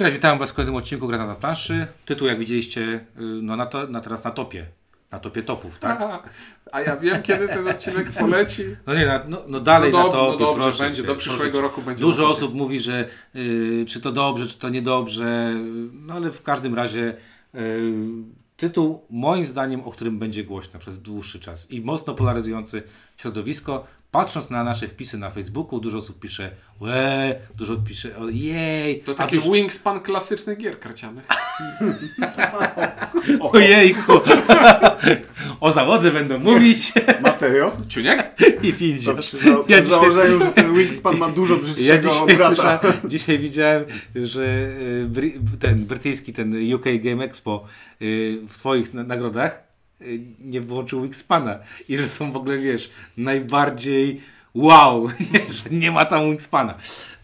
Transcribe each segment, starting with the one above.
Cześć, witam Was w kolejnym odcinku Gra na planszy. Tytuł, jak widzieliście, y, no na, to, na teraz na topie. Na topie topów, tak? A, a ja wiem, kiedy ten odcinek poleci. No nie, na, no, no dalej No na dob- no topie, dobrze, proszę będzie, cię, do proszę przyszłego cię. roku będzie Dużo na osób mówi, że y, czy to dobrze, czy to niedobrze, no ale w każdym razie y, tytuł, moim zdaniem, o którym będzie głośno przez dłuższy czas i mocno polaryzujący środowisko. Patrząc na nasze wpisy na Facebooku, dużo osób pisze łe, dużo pisze o jej. To taki dużo- wingspan klasycznych gier karcianych. Ojejku! o załodze będą mówić Mateo? Ciuniek? i Findzio. Ja dzisiaj- założeniu, że ten Wingspan ma dużo Ja brzydszego dzisiaj, brata. słyszałem, dzisiaj widziałem, że bry, ten brytyjski, ten UK Game Expo y, w swoich na- nagrodach nie wyłączył Wingspana i że są w ogóle, wiesz, najbardziej wow, że nie ma tam Wingspana.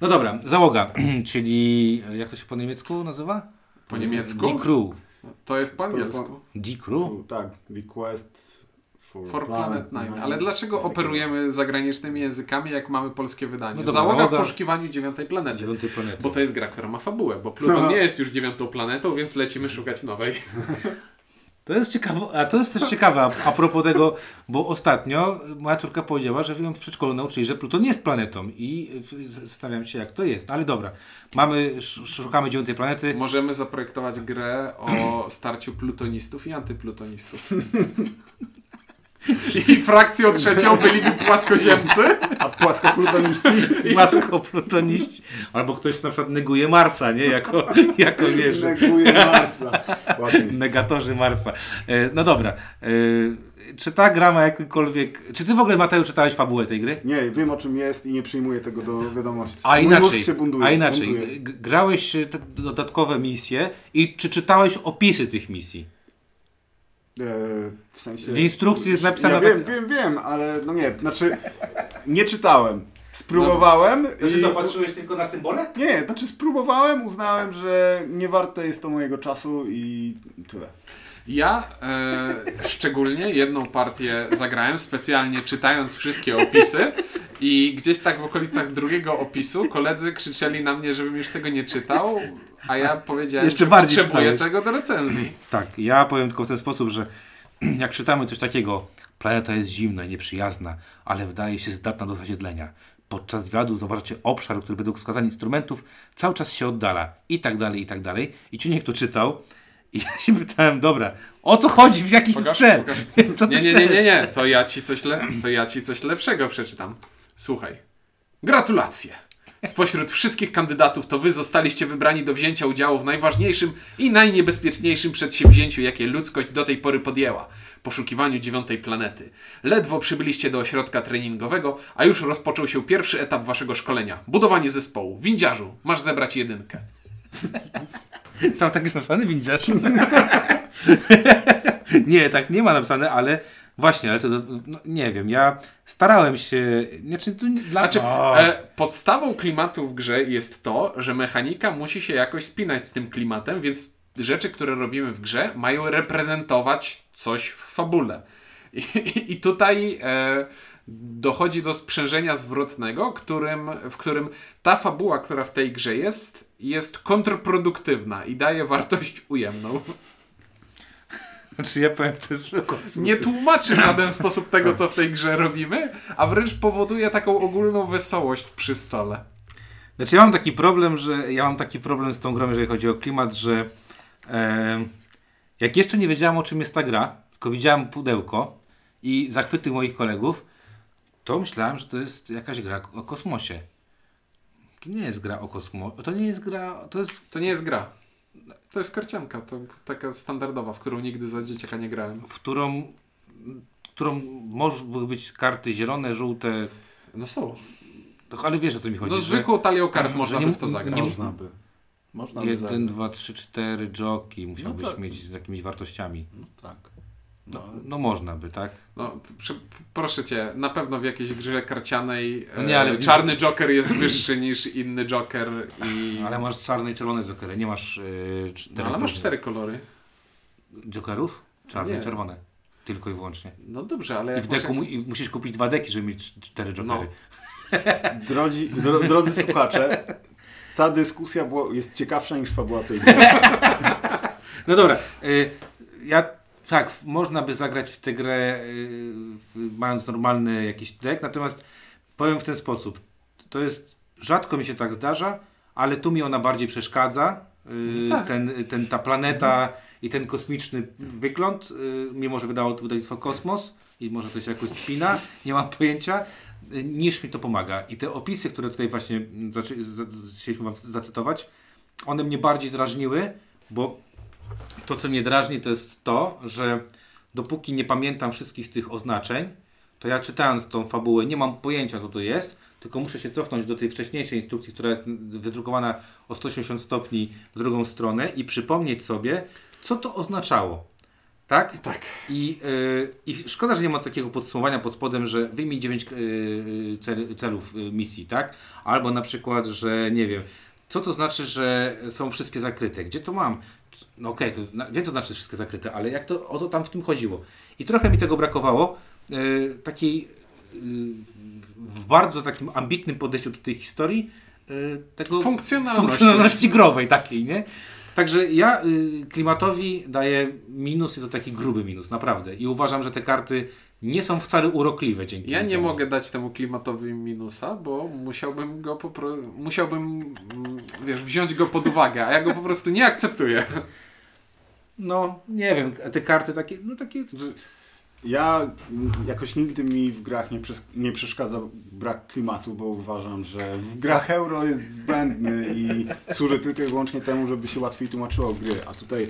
No dobra, załoga, czyli y, jak to się po niemiecku nazywa? Po niemiecku? D-Crew. To jest po angielsku. D-Crew? Tak, The Quest for, For Planet Nine. Nine. Ale dlaczego operujemy zagranicznymi językami, jak mamy polskie wydanie? No dobra, załoga, załoga- w poszukiwaniu dziewiątej planety. Dziewiątej planety. Bo to jest gra, która ma fabułę, bo Pluton Aha. nie jest już dziewiątą planetą, więc lecimy szukać nowej. To jest ciekawe, a to jest też ciekawe a, a propos tego, bo ostatnio moja córka powiedziała, że ją w przedszkolu nauczyli, że Pluton jest planetą i zastanawiam się jak to jest. Ale dobra, mamy, sz- szukamy dziewiątej planety. Możemy zaprojektować grę o starciu plutonistów i antyplutonistów. I frakcją trzecią byliby płaskoziemcy. A płaska plutonistki? Łasko plutoniści. Albo ktoś na przykład neguje Marsa, nie? Jako, jako wiesz, Neguje Marsa. Ładnie. negatorzy Marsa. E, No dobra. E, Czy ta gra ma jakikolwiek... Czy ty w ogóle, Mateusz, czytałeś fabułę tej gry? Nie, wiem o czym jest i nie przyjmuję tego do wiadomości. A Mój inaczej, mózg się buntuje, a inaczej, buntuje. g- grałeś e, te dodatkowe misje i czy czytałeś opisy tych misji? E, w sensie... W instrukcji jest napisane Ja tak- wiem, wiem, wiem, ale no nie, znaczy nie czytałem. Spróbowałem i... tylko na symbole? Nie, znaczy spróbowałem, uznałem, że nie warte jest to mojego czasu i tyle. Ja e, szczególnie jedną partię zagrałem, specjalnie czytając wszystkie opisy i gdzieś tak w okolicach drugiego opisu koledzy krzyczeli na mnie, żebym już tego nie czytał, a ja powiedziałem, Jeszcze że bardziej potrzebuję czytałeś. tego do recenzji. Tak, ja powiem tylko w ten sposób, że jak czytamy coś takiego, planeta jest zimna i nieprzyjazna, ale wydaje się zdatna do zasiedlenia. Podczas zwiadu zauważacie obszar, który według wskazań instrumentów cały czas się oddala i tak dalej, i tak dalej. I Ciuniek to czytał i ja się pytałem, dobra, o co chodzi, w jaki Pokaż, cel? pokaż. Nie, nie, nie, nie, nie, to ja ci coś, le- to ja ci coś lepszego przeczytam. Słuchaj. Gratulacje. Spośród wszystkich kandydatów to wy zostaliście wybrani do wzięcia udziału w najważniejszym i najniebezpieczniejszym przedsięwzięciu, jakie ludzkość do tej pory podjęła poszukiwaniu dziewiątej planety. Ledwo przybyliście do ośrodka treningowego, a już rozpoczął się pierwszy etap waszego szkolenia budowanie zespołu. Windziarzu, masz zebrać jedynkę. Tam tak jest napisane, windziarz? nie, tak nie ma napisane, ale właśnie, ale to, no, nie wiem, ja starałem się, znaczy, tu nie, dla... Znaczy, e, podstawą klimatu w grze jest to, że mechanika musi się jakoś spinać z tym klimatem, więc rzeczy, które robimy w grze, mają reprezentować coś w fabule. I, i tutaj e, dochodzi do sprzężenia zwrotnego, którym, w którym ta fabuła, która w tej grze jest, jest kontrproduktywna i daje wartość ujemną. Znaczy ja powiem w ten sposób. Nie tłumaczy w żaden sposób tego, co w tej grze robimy, a wręcz powoduje taką ogólną wesołość przy stole. Znaczy ja mam taki problem, że ja mam taki problem z tą grą, jeżeli chodzi o klimat, że e, jak jeszcze nie wiedziałem o czym jest ta gra, tylko widziałem pudełko i zachwyty moich kolegów, to myślałem, że to jest jakaś gra o kosmosie. To nie jest gra o kosmosie. To nie jest gra. To jest. To nie jest gra. To jest karcianka, to taka standardowa, w którą nigdy za dzieciaka nie grałem. w którą. którą mogą być karty zielone, żółte. No są. To, ale wiesz o co mi chodzi. No że zwykłą talią kart że można nie- by w to nie- zagrać. Można by. Można by Jeden, zagrać. dwa, trzy, cztery joki musiałbyś No tak. mieć z jakimiś wartościami. No tak. No, no można by, tak? No, przy, proszę cię, na pewno w jakiejś grze karcianej No nie, ale e, czarny Joker jest wyższy niż inny Joker i... Ale masz czarne i czerwone jokery, nie masz yy, czterech no, ale masz cztery kolory. jokerów? Czarne Nie. i czerwone. Tylko i wyłącznie. No dobrze, ale I, w deku, jak- mu- I musisz kupić dwa deki, żeby mieć cz- cztery jokery. No. Drodzy, dro, drodzy słuchacze, ta dyskusja była, jest ciekawsza niż fabuła tej gry. No dobra, y, ja tak, można by zagrać w tę grę y, w, mając normalny jakiś deck, natomiast powiem w ten sposób. To jest, rzadko mi się tak zdarza, ale tu mi ona bardziej przeszkadza. Y, tak. ten, ten, ta planeta i ten kosmiczny wygląd, y, mimo że wydało to wydawnictwo Kosmos i może to się jakoś spina, nie mam pojęcia, niż mi to pomaga. I te opisy, które tutaj właśnie zaczę- z- z- chcieliśmy wam zacytować, one mnie bardziej drażniły, bo to, co mnie drażni, to jest to, że dopóki nie pamiętam wszystkich tych oznaczeń, to ja czytając tą fabułę nie mam pojęcia, co to jest, tylko muszę się cofnąć do tej wcześniejszej instrukcji, która jest wydrukowana o 180 stopni w drugą stronę i przypomnieć sobie, co to oznaczało. Tak? Tak. I, yy, I szkoda, że nie ma takiego podsumowania pod spodem, że wymień 9 yy, cel, celów yy, misji, tak? Albo na przykład, że nie wiem, co to znaczy, że są wszystkie zakryte? Gdzie to mam? No okej, to zna- wiem, co znaczy wszystkie zakryte, ale jak to, o co tam w tym chodziło? I trochę mi tego brakowało. Yy, takiej yy, w bardzo takim ambitnym podejściu do tej historii yy, tego Funkcjonalności. funkcjonalności growej takiej, nie? Także ja y, klimatowi daję minus i to taki gruby minus, naprawdę. I uważam, że te karty nie są wcale urokliwe dzięki Ja nie temu. mogę dać temu klimatowi minusa, bo musiałbym go musiałbym, mm, wiesz, wziąć go pod uwagę, a ja go po prostu nie akceptuję. No, nie wiem, te karty takie, no takie... Ja jakoś nigdy mi w grach nie, przes- nie przeszkadza brak klimatu, bo uważam, że w grach euro jest zbędny i służy tylko i wyłącznie temu, żeby się łatwiej tłumaczyło gry, a tutaj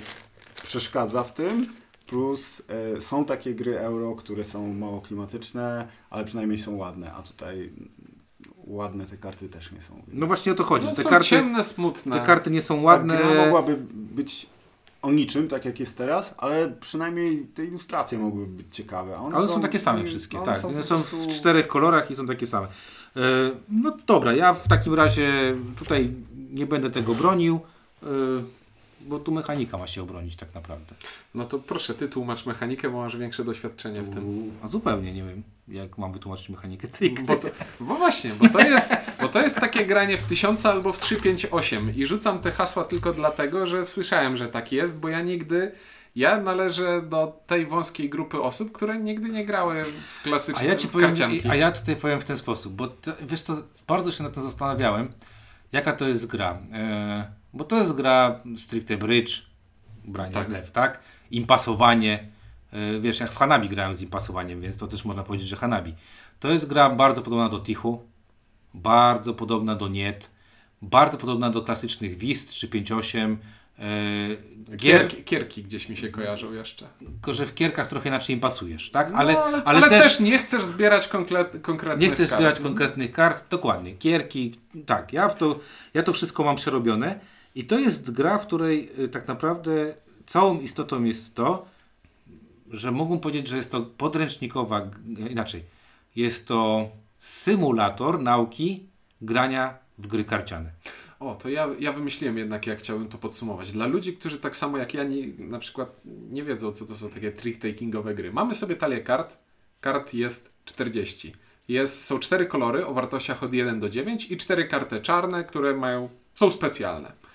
przeszkadza w tym. Plus e, są takie gry euro, które są mało klimatyczne, ale przynajmniej są ładne, a tutaj ładne te karty też nie są. No właśnie o to chodzi. No, te, są karty, ciemne, smutne. te karty nie są Ta ładne. gra mogłaby być o niczym, tak jak jest teraz, ale przynajmniej te ilustracje mogłyby być ciekawe. One, Ale one są takie same wszystkie, one tak. po One są w prostu- czterech kolorach i są takie same. E, No dobra, ja w takim razie tutaj nie będę tego bronił, e, bo tu mechanika ma się obronić tak naprawdę. No to proszę, ty tłumacz mechanikę, bo masz większe doświadczenie w tym. A zupełnie nie wiem, jak mam wytłumaczyć mechanikę tej gry. Bo, to, bo właśnie, bo to, jest, bo to jest takie granie w 1000 albo w 358 i rzucam te hasła tylko dlatego, że słyszałem, że tak jest, bo ja nigdy, ja należę do tej wąskiej grupy osób, które nigdy nie grały w A klasyczne ja ci powiem, karcianki. a ja tutaj powiem w ten sposób, bo to, wiesz co, bardzo się nad tym zastanawiałem, jaka to jest gra. E, bo to jest gra stricte bridge, branie Tak. lew, tak? Impasowanie. E, wiesz, jak w Hanabi grałem z impasowaniem, więc to też można powiedzieć, że Hanabi. To jest gra bardzo podobna do Tichu, bardzo podobna do Niet, bardzo podobna do klasycznych Wist czy 5.8. E, gier, Kierki, kierki gdzieś mi się kojarzą jeszcze. tylko że w kierkach trochę inaczej im pasujesz, tak? No, Ale, ale, ale, ale też, też... nie chcesz zbierać konkret, konkretnych nie chcesz kart. zbierać konkretnych kart, dokładnie. Kierki, tak, ja, w to, ja to wszystko mam przerobione i to jest gra, w której y, tak naprawdę całą istotą jest to, że mogą powiedzieć, że jest to podręcznikowa, inaczej, jest to symulator nauki grania w gry karciane. O, to ja, ja wymyśliłem jednak, jak chciałbym to podsumować. Dla ludzi, którzy tak samo jak ja nie, na przykład nie wiedzą, co to są takie trick-takingowe gry. Mamy sobie talię kart. Kart jest 40. Jest, są cztery kolory o wartościach od 1 do 9 i cztery karty czarne, które mają, są specjalne.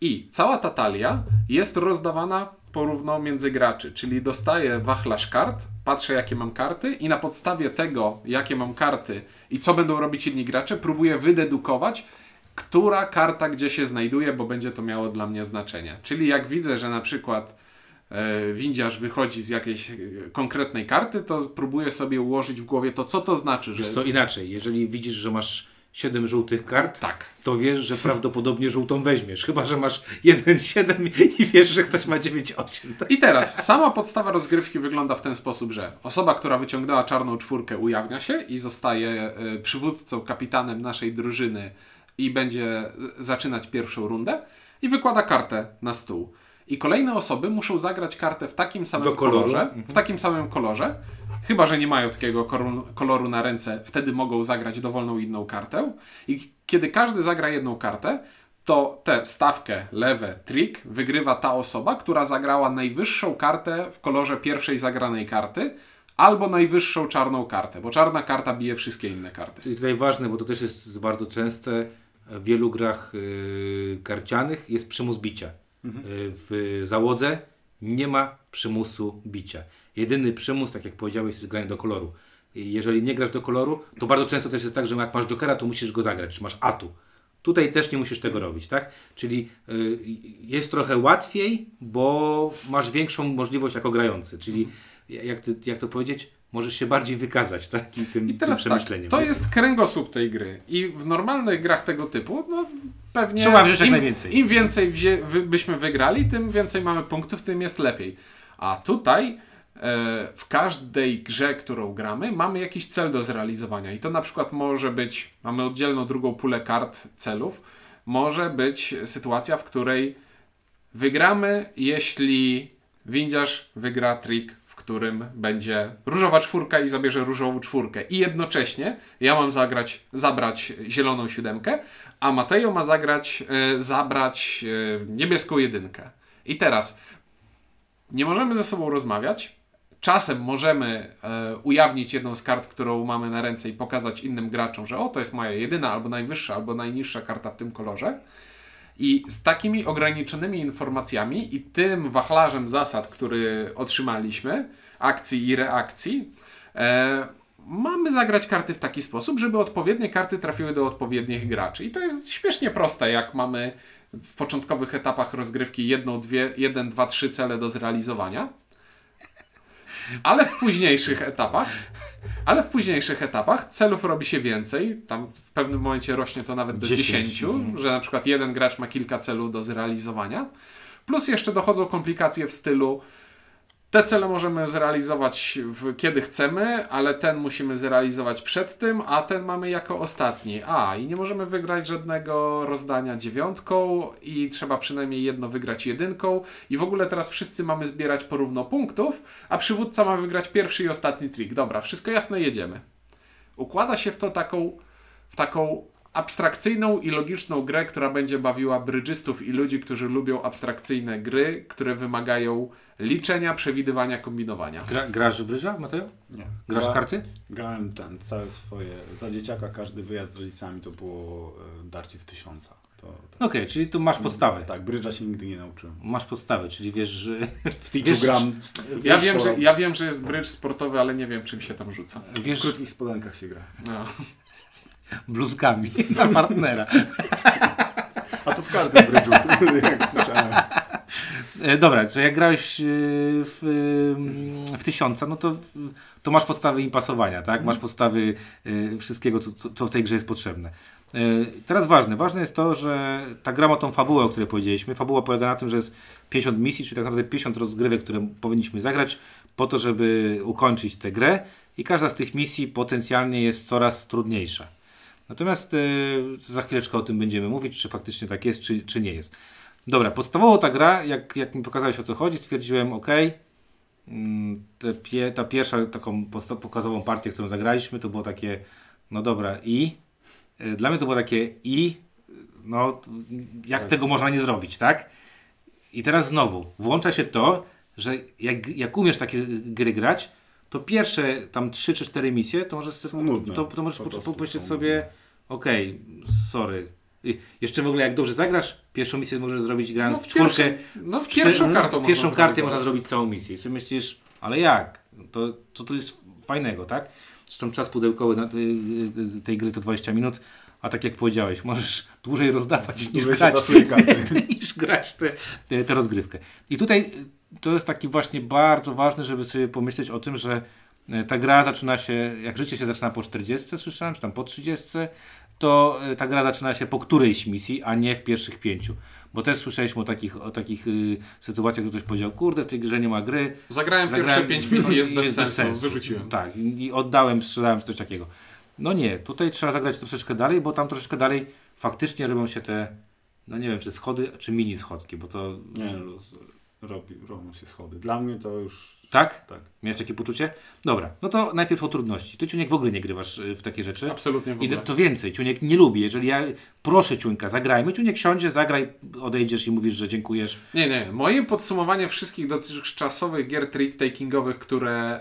I cała ta talia jest rozdawana porówno między graczy, czyli dostaję wachlarz kart, patrzę jakie mam karty i na podstawie tego, jakie mam karty i co będą robić inni gracze, próbuję wydedukować, która karta gdzie się znajduje, bo będzie to miało dla mnie znaczenie. Czyli jak widzę, że na przykład e, windziarz wychodzi z jakiejś e, konkretnej karty, to próbuję sobie ułożyć w głowie to, co to znaczy, że Wiesz co inaczej, jeżeli widzisz, że masz 7 żółtych kart, tak. to wiesz, że prawdopodobnie żółtą weźmiesz. Chyba, że masz 1-7 i wiesz, że ktoś ma 9-8. Tak? I teraz sama podstawa rozgrywki wygląda w ten sposób, że osoba, która wyciągnęła czarną czwórkę, ujawnia się i zostaje e, przywódcą, kapitanem naszej drużyny i będzie e, zaczynać pierwszą rundę i wykłada kartę na stół. I kolejne osoby muszą zagrać kartę w takim samym kolorze, w takim samym kolorze, chyba że nie mają takiego koloru na ręce, wtedy mogą zagrać dowolną inną kartę. I kiedy każdy zagra jedną kartę, to tę stawkę lewe trik wygrywa ta osoba, która zagrała najwyższą kartę w kolorze pierwszej zagranej karty, albo najwyższą czarną kartę, bo czarna karta bije wszystkie inne karty. Czyli tutaj ważne, bo to też jest bardzo częste, w wielu grach y, karcianych jest przymus bicia. Y, w załodze nie ma przymusu bicia. Jedyny przymus, tak jak powiedziałeś, jest granie do koloru. Jeżeli nie grasz do koloru, to bardzo często też jest tak, że jak masz jokera, to musisz go zagrać, czy masz atu. Tutaj też nie musisz tego robić, tak? Czyli y, jest trochę łatwiej, bo masz większą możliwość jako grający. Czyli jak, ty, jak to powiedzieć, możesz się bardziej wykazać, tak? I tym, I teraz tym tak, przemyśleniem. to jest kręgosłup tej gry. I w normalnych grach tego typu, no pewnie Trzeba wziąć jak im, najwięcej. im więcej wzię, byśmy wygrali, tym więcej mamy punktów, tym jest lepiej. A tutaj e, w każdej grze, którą gramy, mamy jakiś cel do zrealizowania. I to na przykład może być, mamy oddzielną drugą pulę kart celów, może być sytuacja, w której wygramy, jeśli windziarz wygra trik, którym będzie różowa czwórka i zabierze różową czwórkę. I jednocześnie ja mam zagrać, zabrać zieloną siódemkę, a Mateo ma zagrać, e, zabrać e, niebieską jedynkę. I teraz nie możemy ze sobą rozmawiać. Czasem możemy e, ujawnić jedną z kart, którą mamy na ręce i pokazać innym graczom, że o, to jest moja jedyna, albo najwyższa, albo najniższa karta w tym kolorze. I z takimi ograniczonymi informacjami i tym wachlarzem zasad, który otrzymaliśmy, akcji i reakcji, e, mamy zagrać karty w taki sposób, żeby odpowiednie karty trafiły do odpowiednich graczy. I to jest śmiesznie proste, jak mamy w początkowych etapach rozgrywki jedną, dwie, jeden, dwa, trzy cele do zrealizowania. Ale w późniejszych etapach, ale w późniejszych etapach celów robi się więcej. Tam w pewnym momencie rośnie to nawet do 10. 10, że na przykład jeden gracz ma kilka celów do zrealizowania. Plus jeszcze dochodzą komplikacje w stylu te cele możemy zrealizować w, kiedy chcemy, ale ten musimy zrealizować przed tym, a ten mamy jako ostatni. A, i nie możemy wygrać żadnego rozdania dziewiątką i trzeba przynajmniej jedno wygrać jedynką. I w ogóle teraz wszyscy mamy zbierać porówno punktów, a przywódca ma wygrać pierwszy i ostatni trik. Dobra, wszystko jasne, jedziemy. Układa się w to taką, w taką abstrakcyjną i logiczną grę, która będzie bawiła brydżystów i ludzi, którzy lubią abstrakcyjne gry, które wymagają liczenia, przewidywania, kombinowania. Gra, grasz w brydża, Mateo? Nie. Grasz w Gra- karty? Grałem ten, całe swoje, za dzieciaka każdy wyjazd z rodzicami to było e, darcie w tysiąca. To, to, Okej, czyli tu masz podstawę. tak, brydża się nigdy nie nauczyłem. Masz podstawę, czyli wiesz, że... W Wiesz, gram, Ja wiesz, wiem, to- że, ja wiem, że jest brydż sportowy, ale nie wiem, czym się tam rzuca. w Wiesz, krótkich spodenkach się gra. No. bluzkami na partnera. A to w każdym brydżu, jak słyszałem. E, Dobra, że jak grałeś e, w, e, w tysiąca, no to, to masz podstawy impasowania, tak? Masz podstawy wszystkiego, co, co- w tej grze jest potrzebne. Teraz ważne. Ważne jest to, że ta gra ma tą fabułę, o której powiedzieliśmy. Fabuła polega na tym, że jest 50 misji, czyli tak naprawdę 50 rozgrywek, które powinniśmy zagrać po to, żeby ukończyć tę grę i każda z tych misji potencjalnie jest coraz trudniejsza. Natomiast e, za chwileczkę o tym będziemy mówić, czy faktycznie tak jest, czy, czy nie jest. Dobra, podstawowo ta gra, jak, jak mi pokazałeś o co chodzi, stwierdziłem, ok, mm, pie, ta pierwsza taką pokazową partię, którą zagraliśmy, to było takie, no dobra, i? Y, Dla mnie to było takie i, no, jak tego można nie zrobić, tak? I teraz znowu, włącza się to, że jak, jak umiesz takie gry grać, to pierwsze tam 3 czy 4 misje, to możesz, nudne. to, to możesz Po prostu pomyśleć sobie, okej, sorry. I jeszcze w ogóle jak dobrze zagrasz, pierwszą misję możesz zrobić grając No w w czwórkę. no w pierwszą kartą Pierwszą można kartę można zrobić całą misję. I sobie myślisz, ale jak? To, co tu jest fajnego, tak? Zresztą czas pudełkowy na tej, tej gry to 20 minut, a tak jak powiedziałeś, możesz dłużej rozdawać niż Dłużej grać, niż grać tę te, te rozgrywkę. I tutaj to jest taki właśnie bardzo ważne, żeby sobie pomyśleć o tym, że y, ta gra zaczyna się, jak życie się zaczyna po 40, słyszałem, czy tam po 30, to y, ta gra zaczyna się po którejś misji, a nie w pierwszych pięciu. Bo też słyszeliśmy o takich, o takich y, sytuacjach, że ktoś powiedział, kurde, w tej grze nie ma gry. Zagrałem pierwsze Zagrałem- pięć misji, jest i bez sensu, wyrzuciłem. Tak, i oddałem, strzelałem, czy coś takiego. No nie, tutaj trzeba zagrać troszeczkę dalej, bo tam troszeczkę dalej faktycznie robią się te, no nie wiem, czy schody, czy mini schodki, bo to Nie, roz, robi, robią się schody. Dla mnie to już Tak? Tak. Miałeś takie poczucie? Dobra, no to najpierw o trudności. Ty, Ciuniek, w ogóle nie grywasz y, w takie rzeczy. Absolutnie w I ogóle. to więcej, Ciuniek nie lubi. Jeżeli ja proszę Ciuńka, zagrajmy, Ciuniek siądzie, zagraj, odejdziesz i mówisz, że dziękujesz. Nie, nie. Moje podsumowanie wszystkich dotychczasowych gier trick-takingowych, które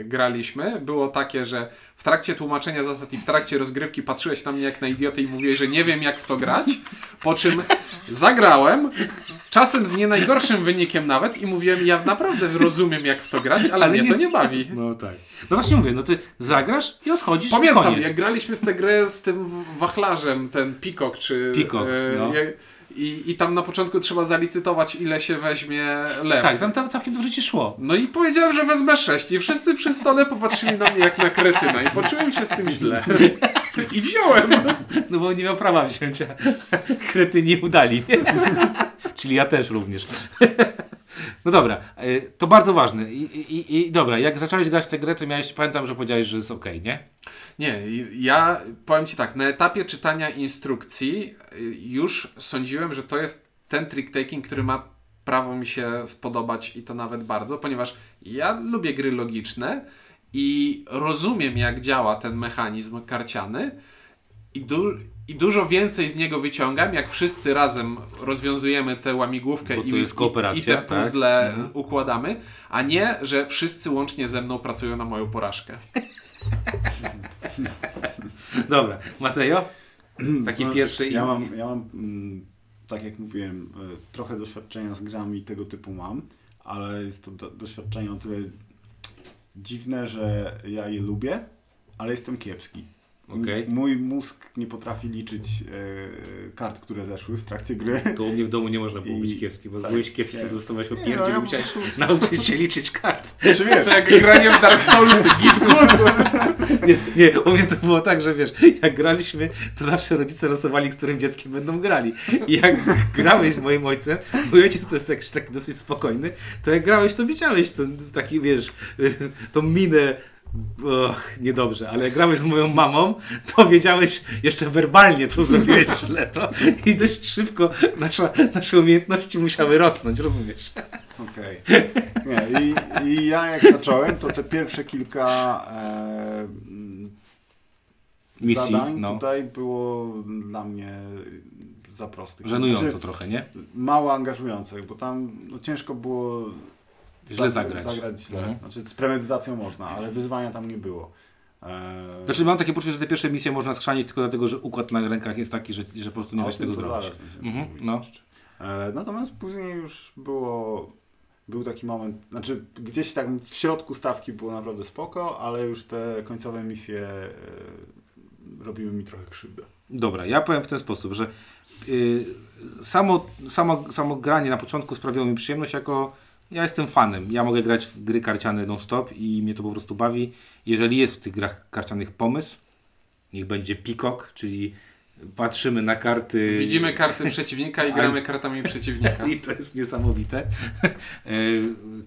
e, graliśmy, było takie, że w trakcie tłumaczenia zasad i w trakcie rozgrywki patrzyłeś na mnie jak na idiotę i mówiłeś, że nie wiem jak w to grać, po czym zagrałem, czasem z nie najgorszym wynikiem nawet i mówiłem, ja naprawdę rozumiem jak w to grać, ale, Ale mnie nie- to nie bawi. No tak. No właśnie mówię, no ty zagrasz i odchodzisz Pamiętam, i koniec. jak graliśmy w tę grę z tym wachlarzem, ten Pikok, czy... Peacock, no. je- i, I tam na początku trzeba zalicytować, ile się weźmie lew. Tak, tam, tam całkiem dobrze ci szło. No i powiedziałem, że wezmę sześć i wszyscy przy stole popatrzyli na mnie jak na kretyna i poczułem się z tym źle. I wziąłem. No bo nie miał prawa wziąć, a kretyni udali. Czyli ja też również. No dobra, y, to bardzo ważne. I, i, I dobra, jak zacząłeś grać tę grę, to miałeś, pamiętam, że powiedziałeś, że jest okej, nie? Nie, ja powiem Ci tak, na etapie czytania instrukcji y, już sądziłem, że to jest ten trick-taking, który ma prawo mi się spodobać i to nawet bardzo, ponieważ ja lubię gry logiczne i rozumiem jak działa ten mechanizm karciany i, du- i dużo więcej z niego wyciągam, jak wszyscy razem rozwiązujemy tę łamigłówkę i, jest i, te tak? puzzle układamy, a nie, że wszyscy łącznie ze mną pracują na moją porażkę. Dobra, Matejo? Taki No, pierwszy Ja mam, ja mam mm, tak jak mówiłem, e, trochę doświadczenia z grami tego typu mam, ale jest to do, doświadczenie o tyle dziwne, że ja je lubię, ale jestem kiepski. Okej. Mój mózg nie potrafi liczyć e, kart, które zeszły w trakcie gry. To u mnie w domu nie można było I- być kiepski, bo tak, byłeś kiepski, to dostawałeś opierdziel i musiałeś nauczyć się liczyć kart. Czy wiesz, To jak granie w Dark Soulsy, git. Wiesz, nie, u mnie to było tak, że wiesz, jak graliśmy, to zawsze rodzice losowali, z którym dzieckiem będą grali. I jak grałeś z moim ojcem, mój ojciec to jest jakiś taki dosyć spokojny, to jak grałeś, to widziałeś to, taki, wiesz, tą minę, och, niedobrze, ale jak grałeś z moją mamą, to wiedziałeś jeszcze werbalnie, co zrobiłeś źle, to i dość szybko nasza, nasze umiejętności musiały rosnąć, rozumiesz? Okej. Nie, i, I ja jak zacząłem, to te pierwsze kilka e, Misji, zadań no. tutaj było dla mnie za prostych. Żenująco Znaczy, trochę, nie? mało angażujące, bo tam no, ciężko było Źle za- zagrać. zagrać źle. Mhm. Znaczy z premedytacją można, ale wyzwania tam nie było. E, Znaczy mam takie poczucie, że te pierwsze misje można skrzanić tylko dlatego, że układ na rękach jest taki, że, że po prostu nie da się tego zrobić. Mhm, no. jeszcze. E, natomiast później już było, był taki moment, znaczy gdzieś tak w środku stawki było naprawdę spoko, ale już te końcowe misje e, robiły mi trochę krzywdę. Dobra, ja powiem w ten sposób, że y, samo, samo, samo granie na początku sprawiało mi przyjemność jako ja jestem fanem. Ja mogę grać w gry karciane non-stop i mnie to po prostu bawi. Jeżeli jest w tych grach karcianych pomysł, niech będzie pikok, czyli patrzymy na karty. Widzimy karty przeciwnika i gramy kartami przeciwnika. I to jest niesamowite. E,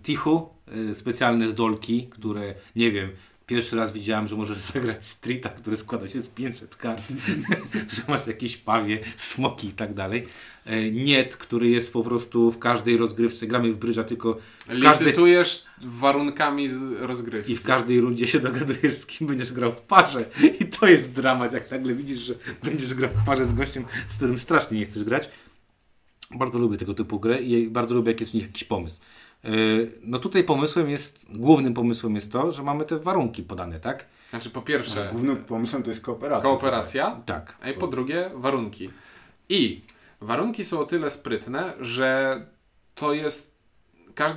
Tichu, e, specjalne zdolki, które nie wiem, pierwszy raz widziałem, że możesz zagrać streeta, który składa się z 500 kart, że masz jakieś pawie, smoki i tak dalej. E, Niet, który jest po prostu w każdej rozgrywce, gramy w brydża tylko w każdej, Licytujesz warunkami z rozgrywki. i w każdej rundzie się dogadujesz z kim będziesz grał w parze. I to jest dramat, jak nagle widzisz, że będziesz grał w parze z gościem, z którym strasznie nie chcesz grać. Bardzo lubię tego typu grę i bardzo lubię, jak jest w nich jakiś pomysł. Yy, No tutaj pomysłem jest, głównym pomysłem jest to, że mamy te warunki podane, tak? Znaczy po pierwsze Głównym pomysłem to jest kooperacja. kooperacja, Tak. a i po drugie warunki. I warunki są o tyle sprytne, że to jest każd...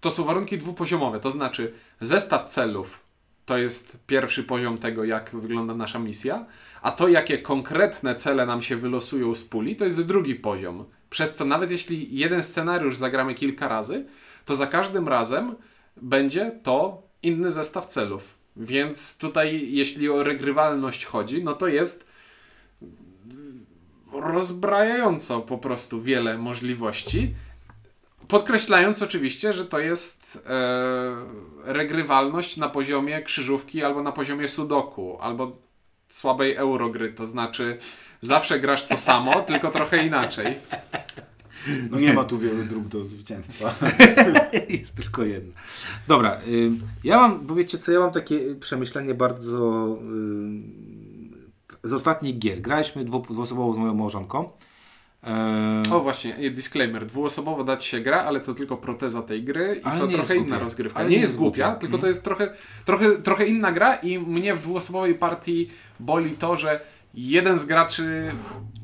to są warunki dwupoziomowe, to znaczy zestaw celów to jest pierwszy poziom tego, jak wygląda nasza misja, a to, jakie konkretne cele nam się wylosują z puli, to jest drugi poziom. Przez co nawet jeśli jeden scenariusz zagramy kilka razy, to za każdym razem będzie to inny zestaw celów. Więc tutaj, jeśli o regrywalność chodzi, no to jest rozbrajająco po prostu wiele możliwości. Podkreślając oczywiście, że to jest e, regrywalność na poziomie krzyżówki albo na poziomie sudoku, albo słabej eurogry, to znaczy zawsze grasz to samo, tylko trochę inaczej. No nie ma tu wielu dróg do zwycięstwa. Jest tylko jedna. Dobra, y, ja mam, bo wiecie co, ja mam takie przemyślenie bardzo y, z ostatnich gier. Graliśmy dwu, dwuosobowo z moją małżonką. E, O właśnie, disclaimer. Dwuosobowo dać się gra, ale to tylko proteza tej gry i Ale to nie trochę inna głupia. rozgrywka. Ale nie, jest głupia, tylko Mhm. to jest trochę, trochę, trochę inna gra i mnie w dwuosobowej partii boli to, że jeden z graczy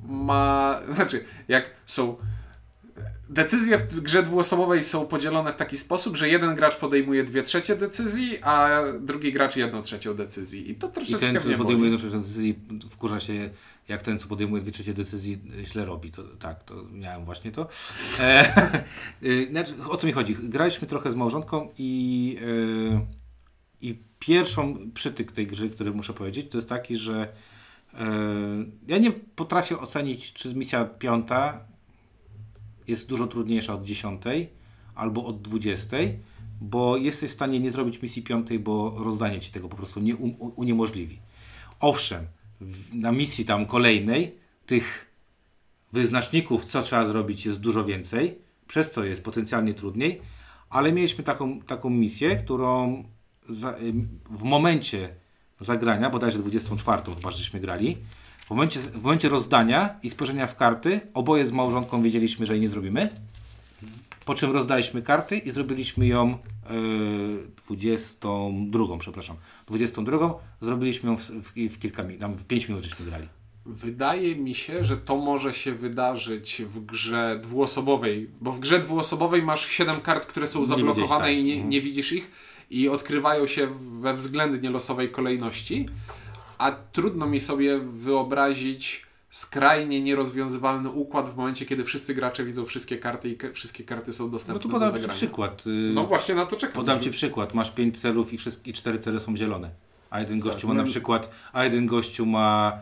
ma... Znaczy, jak są... Decyzje w grze dwuosobowej są podzielone w taki sposób, że jeden gracz podejmuje dwie trzecie decyzji, a drugi gracz jedną trzecią decyzji. I to I troszeczkę ten, co podejmuje jedną trzecią decyzji, wkurza się, jak ten, co podejmuje dwie trzecie decyzji, źle robi. To, tak, to miałem właśnie to. E, y, znaczy, o co mi chodzi? Graliśmy trochę z małżonką i, e, i pierwszą przytyk tej gry, który muszę powiedzieć, to jest taki, że e, ja nie potrafię ocenić, czy misja piąta jest dużo trudniejsza od dziesiątej albo od dwudziestej, bo jesteś w stanie nie zrobić misji piątej, bo rozdanie ci tego po prostu nie um, uniemożliwi. Owszem, na misji tam kolejnej tych wyznaczników, co trzeba zrobić, jest dużo więcej, przez co jest potencjalnie trudniej, ale mieliśmy taką, taką misję, którą w momencie zagrania, bodajże 24 chyba żeśmy grali, w momencie, w momencie rozdania i spojrzenia w karty, oboje z małżonką wiedzieliśmy, że jej nie zrobimy. Po czym rozdaliśmy karty i zrobiliśmy ją yy, 22, przepraszam. 22 zrobiliśmy ją w, w, w kilka minut, tam w 5 minut żeśmy grali. Wydaje mi się, że to może się wydarzyć w grze dwuosobowej, bo w grze dwuosobowej masz 7 kart, które są Nie zablokowane widzieć, tak. i nie, Mhm. nie widzisz ich i odkrywają się we względnie losowej kolejności, a trudno mi sobie wyobrazić skrajnie nierozwiązywalny układ w momencie, kiedy wszyscy gracze widzą wszystkie karty i wszystkie karty są No dostępne tu do podam Ci zagrania. przykład. Yy, No właśnie na to czekam. podam Ci przykład. Masz 5 celów i, wszystkie, i 4 cele są zielone. A jeden gościu Tak, ma na miałem- przykład, a jeden gościu ma,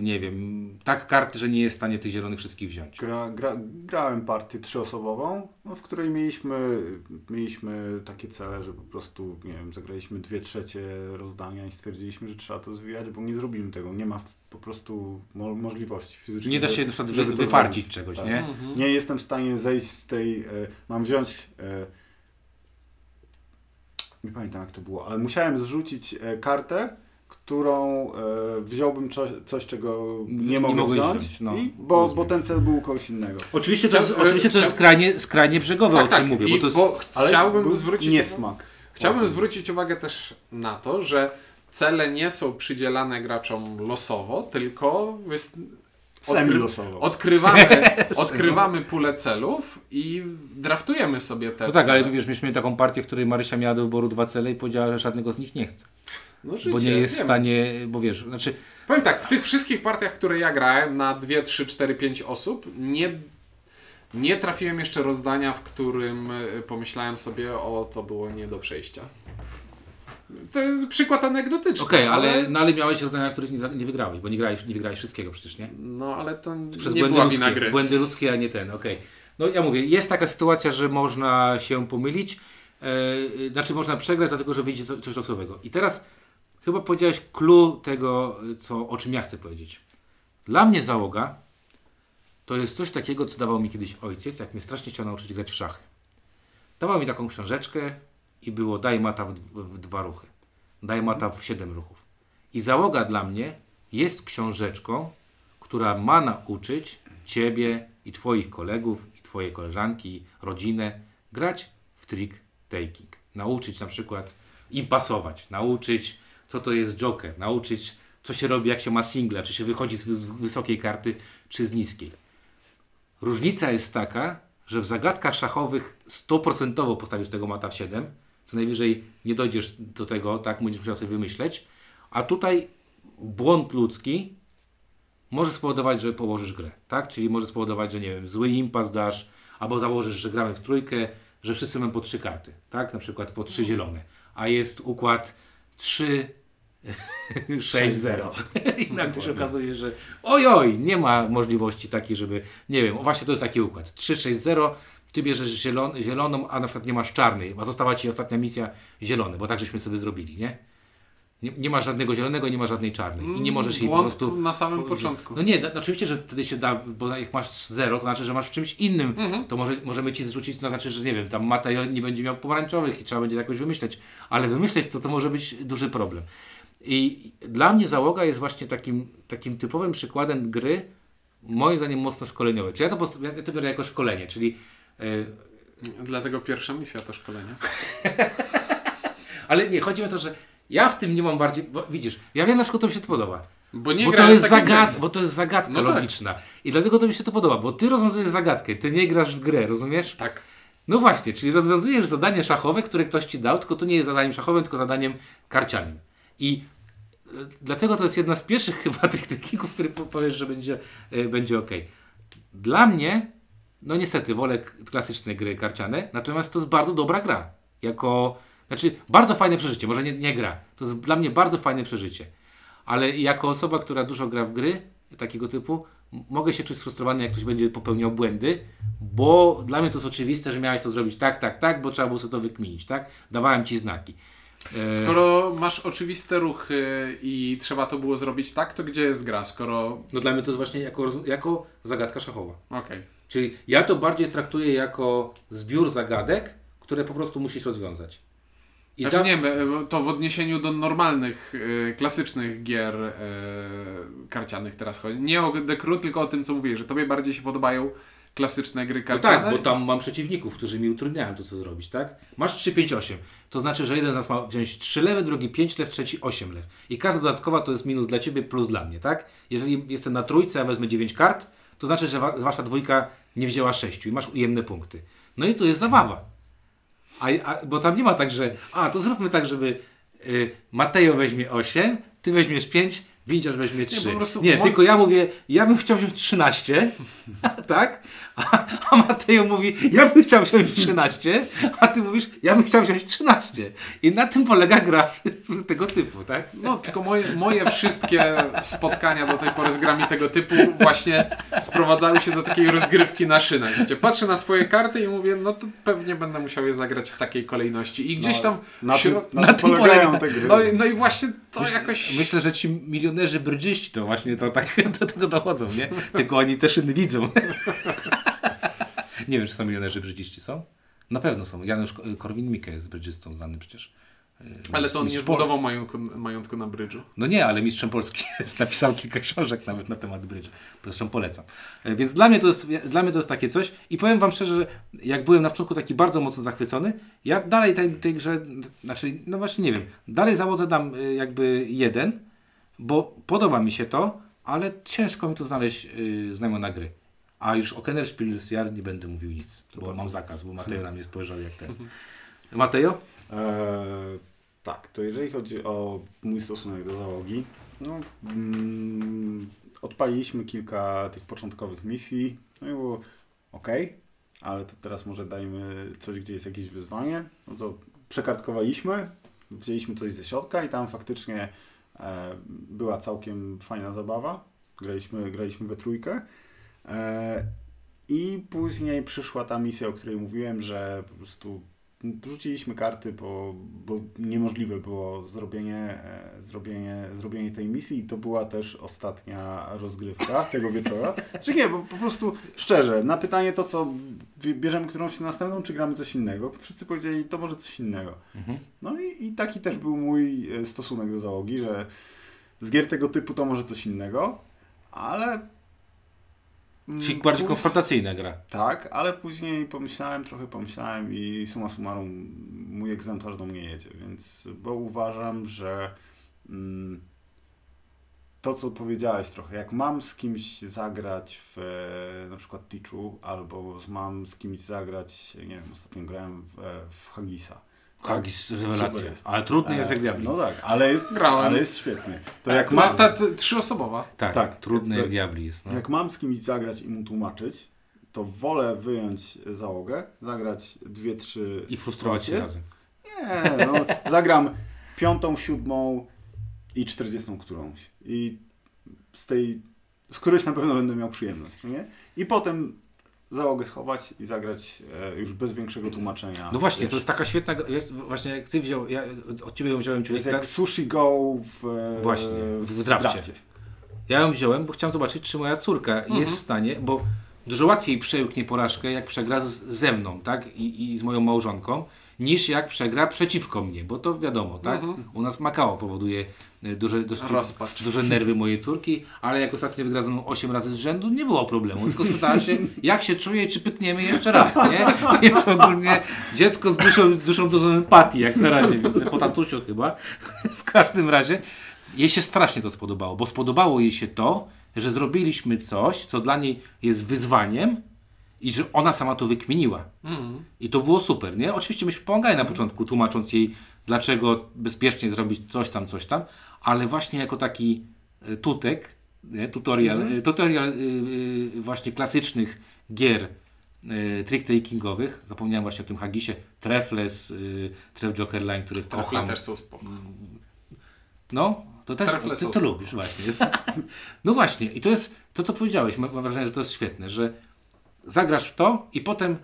nie wiem, tak karty, że nie jest w stanie tych zielonych wszystkich wziąć. Gra, gra, grałem partię trzyosobową, no, w której mieliśmy, mieliśmy takie cele, że po prostu, nie wiem, zagraliśmy dwie trzecie rozdania i stwierdziliśmy, że trzeba to zwijać, bo nie zrobimy tego. Nie ma w- po prostu mo możliwości fizycznej. Nie da się na przykład żeby wyfarcić czegoś, Tak. nie? Mhm. Nie jestem w stanie zejść z tej. E, mam wziąć. E, nie pamiętam jak to było, ale musiałem zrzucić e, kartę, którą e, wziąłbym coś, coś, czego nie, mogę mogłeś wziąć, wziąć, no. i, bo, Rozumiem. bo ten cel był u kogoś innego. Oczywiście to, jest, Chciał- oczywiście to jest chciał- skrajnie, skrajnie brzegowe, Tak, o czym tak. mówię, I bo to jest... bo Ale chciałbym był zwrócić niesmak. Chciałbym zwrócić uwagę też na to, że cele nie są przydzielane graczom losowo, tylko wys... Semi-losowo. odkrywamy, odkrywamy pulę celów i draftujemy sobie te No tak, cele. ale wiesz, myśmy mieli taką partię, w której Marysia miała do wyboru dwa cele i powiedziała, że żadnego z nich nie chce. No, życie, bo nie jest w stanie, bo wiesz, znaczy Powiem tak, w tych wszystkich partiach, które ja grałem na 2, 3, 4, 5 osób, nie, nie trafiłem jeszcze rozdania, w którym y, pomyślałem sobie, o to było nie do przejścia. To przykład anegdotyczny. Okej, ale, no, ale miałeś rozdania, których nie, nie wygrałeś, bo nie grałeś, nie wygrałeś wszystkiego przecież, nie? No ale to Przez nie błędy była ludzkie, gry. błędy ludzkie, a nie ten, okej. No ja mówię, jest taka sytuacja, że można się pomylić, e, znaczy można przegrać, dlatego że wyjdzie co- coś losowego. I teraz chyba powiedziałeś clue tego, co, o czym ja chcę powiedzieć. Dla mnie załoga to jest coś takiego, co dawał mi kiedyś ojciec, jak mnie strasznie chciał nauczyć grać w szachy. Dawał mi taką książeczkę i było daj mata w, w dwa ruchy. Daj mata w siedem ruchów. I załoga dla mnie jest książeczką, która ma nauczyć Ciebie i Twoich kolegów, i Twoje koleżanki, rodzinę grać w trick taking. Nauczyć na przykład im pasować, nauczyć co to jest joker, nauczyć co się robi jak się ma singla, czy się wychodzi z, wys- z wysokiej karty, czy z niskiej. Różnica jest taka, że w zagadkach szachowych 100% postawisz tego mata w 7, co najwyżej nie dojdziesz do tego, tak, będziesz musiał sobie wymyśleć, a tutaj błąd ludzki może spowodować, że położysz grę, tak? Czyli może spowodować, że nie wiem, zły impas dasz, albo założysz, że gramy w trójkę, że wszyscy mamy po trzy karty, tak? Na przykład po trzy zielone, a jest układ 3 6-0. I nagle się okazuje, że oj, oj, nie ma możliwości takiej, żeby, nie wiem, o właśnie to jest taki układ. 3-6-0, ty bierzesz zielon, zieloną, a na przykład nie masz czarnej, a została ci ostatnia misja zielony, bo tak żeśmy sobie zrobili, nie? Nie, nie masz żadnego zielonego, nie ma żadnej czarnej. I nie możesz jej po Mm, Błąd prostu... na samym po- początku. No nie, no, oczywiście, że wtedy się da, bo jak masz zero, to znaczy, że masz w czymś innym. Mhm. To może, możemy ci zrzucić, to znaczy, że nie wiem, tam Mateo nie będzie miał pomarańczowych i trzeba będzie jakoś wymyśleć. Ale wymyśleć to, to może być duży problem. I dla mnie załoga jest właśnie takim, takim typowym przykładem gry, moim zdaniem mocno szkoleniowej. Czy ja to, ja to biorę jako szkolenie, czyli yy, Dlatego pierwsza misja to szkolenie. ale nie, chodzi o to, że ja w tym nie mam bardziej. Widzisz, ja wiem, na przykład to mi się to podoba. Bo nie bo, to jest zagad- bo to jest zagadka No tak. logiczna. I dlatego to mi się to podoba, bo ty rozwiązujesz zagadkę, ty nie grasz w grę, rozumiesz? Tak. No właśnie, czyli rozwiązujesz zadanie szachowe, które ktoś ci dał, tylko to nie jest zadaniem szachowym, tylko zadaniem karcianym. I e, dlatego to jest jedna z pierwszych chyba tych techników, który po- powiesz, że będzie, e, będzie ok. Dla mnie, no niestety, wolę klasyczne gry karciane, natomiast to jest bardzo dobra gra. Jako, znaczy, bardzo fajne przeżycie, może nie, nie gra. To jest dla mnie bardzo fajne przeżycie. Ale jako osoba, która dużo gra w gry takiego typu, mogę się czuć sfrustrowany, jak ktoś będzie popełniał błędy, bo dla mnie to jest oczywiste, że miałeś to zrobić tak, tak, tak, bo trzeba było sobie to wykminić, tak? Dawałem ci znaki. E, Skoro masz oczywiste ruchy i trzeba to było zrobić tak, to gdzie jest gra? Skoro. No dla mnie to jest właśnie jako, jako zagadka szachowa. Okej. Czyli ja to bardziej traktuję jako zbiór zagadek, które po prostu musisz rozwiązać. I Znaczy za- nie, my- to w odniesieniu do normalnych, y, klasycznych gier y, karcianych teraz chodzi. Nie o The Crew, tylko o tym, co mówię, że tobie bardziej się podobają klasyczne gry No karciane. tak, bo tam mam przeciwników, którzy mi utrudniają to, co zrobić, tak? Masz 3, 5, 8. To znaczy, że jeden z nas ma wziąć 3 lewe, drugi 5 lew, trzeci 8 lew. I każda dodatkowa to jest minus dla Ciebie, plus dla mnie, tak? Jeżeli jestem na trójce, a wezmę 9 kart, to znaczy, że wa- Wasza dwójka nie wzięła 6 i masz ujemne punkty. No i to jest zabawa. A, a, bo tam nie ma tak, że a, to zróbmy tak, żeby y, Mateo weźmie 8, Ty weźmiesz 5, Windziarz weźmie 3. Nie, po prostu nie tylko ja mówię, ja bym chciał wziąć 13, tak? A, a Mateo mówi, ja bym chciał wziąć 13, a ty mówisz, ja bym chciał wziąć 13. I na tym polega gra tego typu, tak? No, tylko moje, moje wszystkie spotkania do tej pory z grami tego typu właśnie sprowadzały się do takiej rozgrywki na szynach, gdzie patrzę na swoje karty i mówię, no to pewnie będę musiał je zagrać w takiej kolejności. I gdzieś tam Na tym, na na tym polegają polega- te gry. no, no i właśnie to jakoś... Myślę, że ci milionerzy brydżyści to właśnie to tak do tego dochodzą, nie? Tylko oni te szyny widzą. nie wiem, czy są milionerzy brzydziści, są? Na pewno są. Janusz Korwin-Mikke jest brydżystą znany przecież. Yy, Ale to on nie Pol- zbudował majątku, majątku na brydżu. No nie, ale mistrzem Polski jest. Napisał kilka książek nawet na temat brydża. Zresztą polecam. E, Więc dla mnie, to jest, dla mnie to jest takie coś i powiem Wam szczerze, że jak byłem na początku taki bardzo mocno zachwycony, ja dalej tej, tej grze, znaczy, no właśnie nie wiem, dalej załodzę dam y, jakby jeden, bo podoba mi się to, ale ciężko mi tu znaleźć yy, znamiona gry. A już o Kennerspielsjahr nie będę mówił nic, bo mam zakaz, bo Mateo na mnie spojrzał jak ten. Mateo? Eee, tak, to jeżeli chodzi o mój stosunek do załogi, no, mm, odpaliliśmy kilka tych początkowych misji, no i było ok, ale to teraz może dajmy coś, gdzie jest jakieś wyzwanie, no to przekartkowaliśmy, wzięliśmy coś ze środka i tam faktycznie e, była całkiem fajna zabawa, graliśmy, graliśmy we trójkę. E, I później przyszła ta misja, o której mówiłem, że po prostu rzuciliśmy karty, bo, bo niemożliwe było zrobienie, e, zrobienie, zrobienie tej misji i to była też ostatnia rozgrywka tego wieczora. Czy nie, bo po prostu szczerze, na pytanie to co, bierzemy którąś następną, czy gramy coś innego? Wszyscy powiedzieli, to może coś innego. No i, i taki też był mój e, stosunek do załogi, że z gier tego typu to może coś innego, ale... mm, Czyli bardziej póź- konfrontacyjna gra. Tak, ale później pomyślałem, trochę pomyślałem i summa summarum mój egzemplarz do mnie jedzie, więc, bo uważam, że mm, to, co powiedziałeś trochę, jak mam z kimś zagrać w e, na przykład Teachu, albo mam z kimś zagrać, nie wiem, ostatnio grałem w, e, w Hagisa. Super rewelacja. jest. Ale trudny jest E, jak diabli. No tak, ale jest, Grałem. ale jest świetny. To Jak jak mam, Masta trzyosobowa. tak, tak, trudny to- jak diabli jest. No. jak mam z kimś zagrać i mu tłumaczyć, to wolę wyjąć załogę, zagrać dwie, trzy I frustrować się razem. Nie, no, zagram piątą, siódmą i czterdziestą którąś. I z tej, z którejś na pewno będę miał przyjemność, no nie? I potem załogę schować i zagrać e, już bez większego tłumaczenia. No właśnie, Wiesz, to jest taka świetna ja- Właśnie jak ty wziął, ja od ciebie ją wziąłem, to czyli jest tak, jak sushi go w, e, Właśnie, w drafcie. ja ją wziąłem, bo chciałem zobaczyć, czy moja córka Mhm. jest w stanie, bo dużo łatwiej przełknie porażkę, jak przegra z, ze mną, tak? I, I z moją małżonką, niż jak przegra przeciwko mnie, bo to wiadomo, tak? U nas Makao powoduje y, duże, Rozpacz. duże nerwy mojej córki, ale jak ostatnio wygra ze mną 8 razy z rzędu, nie było problemu, tylko spytała się, jak się czuje czy pytniemy jeszcze raz, nie? Więc ogólnie dziecko z dużą, dużą dozą empatii, jak na razie widzę, po tatusiu chyba. W każdym razie jej się strasznie to spodobało, bo spodobało jej się to, że zrobiliśmy coś, co dla niej jest wyzwaniem i że ona sama to wykminiła. I to było super, nie? Oczywiście myśmy pomagali na początku, tłumacząc jej, dlaczego bezpiecznie zrobić coś tam, coś tam, ale właśnie jako taki e, tutek, nie? tutorial, e, tutorial e, właśnie klasycznych gier e, trick-takingowych, zapomniałem właśnie o tym Hagisie, Trefles, e, Tref Joker Line, który Trafle kocham. też są spoko. No, to też Trefle ty, to spoko. lubisz właśnie. No właśnie, i to jest to, co powiedziałeś. Mam wrażenie, że to jest świetne, że zagrasz w to i potem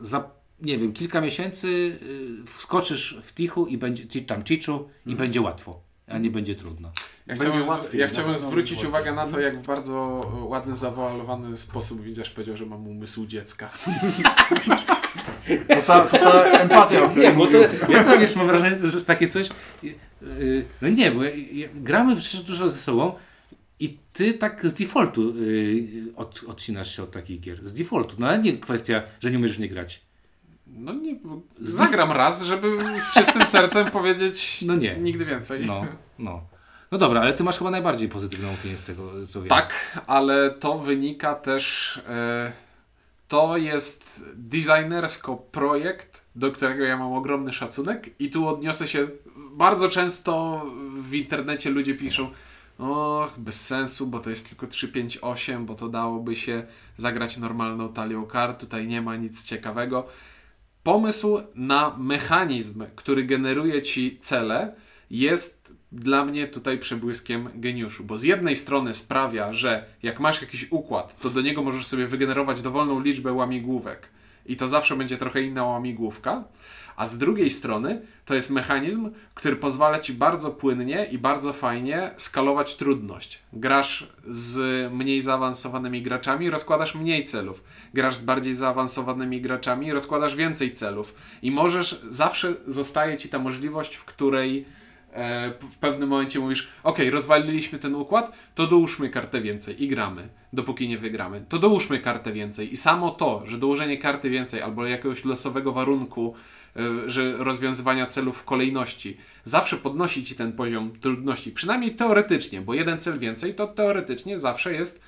za, nie wiem, kilka miesięcy y, wskoczysz w tichu i będzie, ci- tam ciczu i będzie łatwo, a nie będzie trudno. Ja Będzie chciałbym, łatwiej, ja zwrócić uwagę na to, jak w bardzo ładny, zawoalowany sposób widzisz powiedział, że mam umysł dziecka. To ta, to ta empatia, o której Nie, bo to, ja to wiesz, mam wrażenie, to jest takie coś, y, y, no nie, bo ja, ja, gramy przecież dużo ze sobą ty tak z defaultu y, od, odcinasz się od takich gier. Z defaultu, no ale nie kwestia, że nie umiesz w nie grać. No nie, bo zagram raz, żeby z czystym sercem powiedzieć No nie. nigdy więcej. No, no. No dobra, ale ty masz chyba najbardziej pozytywną opinię z tego, co wiem. Tak, ale to wynika też. E, to jest designersko projekt, do którego ja mam ogromny szacunek, i tu odniosę się. Bardzo często w internecie ludzie piszą. Och, bez sensu, bo to jest tylko 358, bo to dałoby się zagrać normalną talią kart, tutaj nie ma nic ciekawego. Pomysł na mechanizm, który generuje ci cele, jest dla mnie tutaj przebłyskiem geniuszu, bo z jednej strony sprawia, że jak masz jakiś układ, to do niego możesz sobie wygenerować dowolną liczbę łamigłówek. I to zawsze będzie trochę inna łamigłówka, a z drugiej strony to jest mechanizm, który pozwala ci bardzo płynnie i bardzo fajnie skalować trudność. Grasz z mniej zaawansowanymi graczami, rozkładasz mniej celów. Grasz z bardziej zaawansowanymi graczami, rozkładasz więcej celów. I możesz, zawsze zostaje ci ta możliwość, w której e, w pewnym momencie mówisz, ok, rozwaliliśmy ten układ, to dołóżmy kartę więcej i gramy, dopóki nie wygramy. To dołóżmy kartę więcej i samo to, że dołożenie karty więcej albo jakiegoś losowego warunku, że rozwiązywania celów w kolejności, zawsze podnosi ci ten poziom trudności, przynajmniej teoretycznie, bo jeden cel więcej to teoretycznie zawsze jest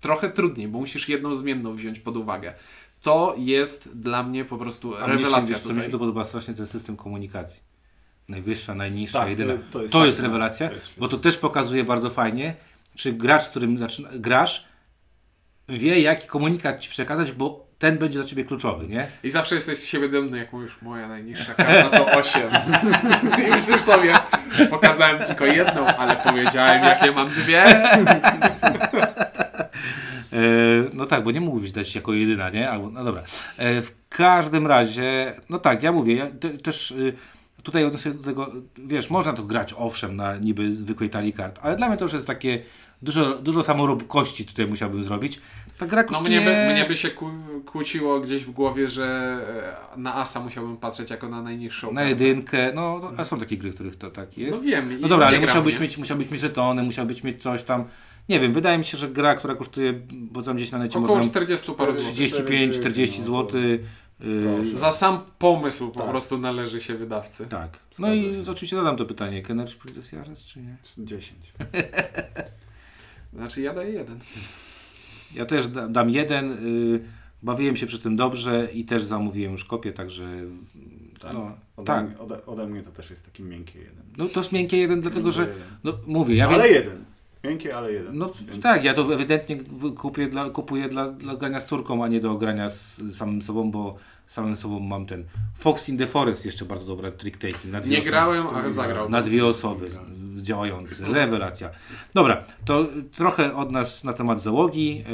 trochę trudniej, bo musisz jedną zmienną wziąć pod uwagę. To jest dla mnie po prostu A mnie się, rewelacja wiesz, co mi się to podoba strasznie, ten system komunikacji. Najwyższa, najniższa, Tak, to- jedyna. to To jest jest, świetne. rewelacja, To jest bo to też pokazuje bardzo fajnie, czy gracz, z którym zaczyna, grasz, wie, jaki komunikat ci przekazać, bo ten będzie dla ciebie kluczowy, nie? I zawsze jesteś z siebie dumny, jak mówisz, moja najniższa karta to 8. I myślisz sobie, pokazałem tylko jedną, ale powiedziałem, jakie mam dwie. E, no tak, bo nie mógłbyś dać jako jedyna, nie? Albo, no dobra. E, w każdym razie, no tak, ja mówię, ja te, też y, tutaj odnośnie do tego, wiesz, można to grać owszem na niby zwykłej talii kart, ale dla mnie to już jest takie dużo, dużo samoróbkości tutaj musiałbym zrobić. Ta gra No kosztuje... mnie by, mnie by się kłó- kłóciło gdzieś w głowie, że e, na Asa musiałbym patrzeć jako na najniższą Na jedynkę, no a są takie gry, których to tak jest. No wiem. No dobra, ale musiałbyś mieć, musiałbyś mieć żetony, musiałbyś mieć coś tam. Nie wiem, wydaje mi się, że gra, która kosztuje, bo tam gdzieś na necie Około można 40 paru złotych. 35-40 no to- zł. Yy, Proszę. Za sam pomysł po Tak. prostu należy się wydawcy. tak. No Zgadza i się. oczywiście zadam to pytanie. Kenner Spiritus Jares, czy nie? 10. Znaczy ja daję jeden. Ja też da, dam jeden. Yy, bawiłem się przy tym dobrze i też zamówiłem już kopię, także Tak. no, Ode, tak. Mnie, ode, ode mnie to też jest taki miękki jeden. No to jest miękkie jeden, dlatego że Jeden. no mówię, ja wiem, Ale jeden. Miękkie, ale jeden. No Więc- tak, ja to ewidentnie kupię dla, kupuję dla, dla grania z córką, a nie do grania z samym sobą, bo samym sobą mam ten Fox in the Forest, jeszcze bardzo dobra trick taking. Nie osoby. grałem, ale zagrał. Na dwie osoby działający. Rewelacja. Dobra, to trochę od nas na temat załogi.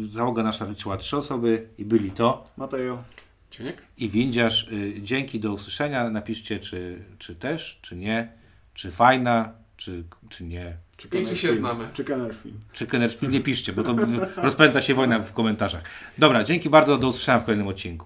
Yy, Załoga nasza liczyła trzy osoby i byli to Matejo, Ciuniek? i windziarz. Yy, Dzięki, do usłyszenia. Napiszcie, czy, czy też, czy nie, czy fajna, czy, czy nie. czy I czy się znamy? Czy Kennerspiel. Czy Kennerspiel nie piszcie, bo to rozpęta się wojna w komentarzach. Dobra, dzięki bardzo, do usłyszenia w kolejnym odcinku.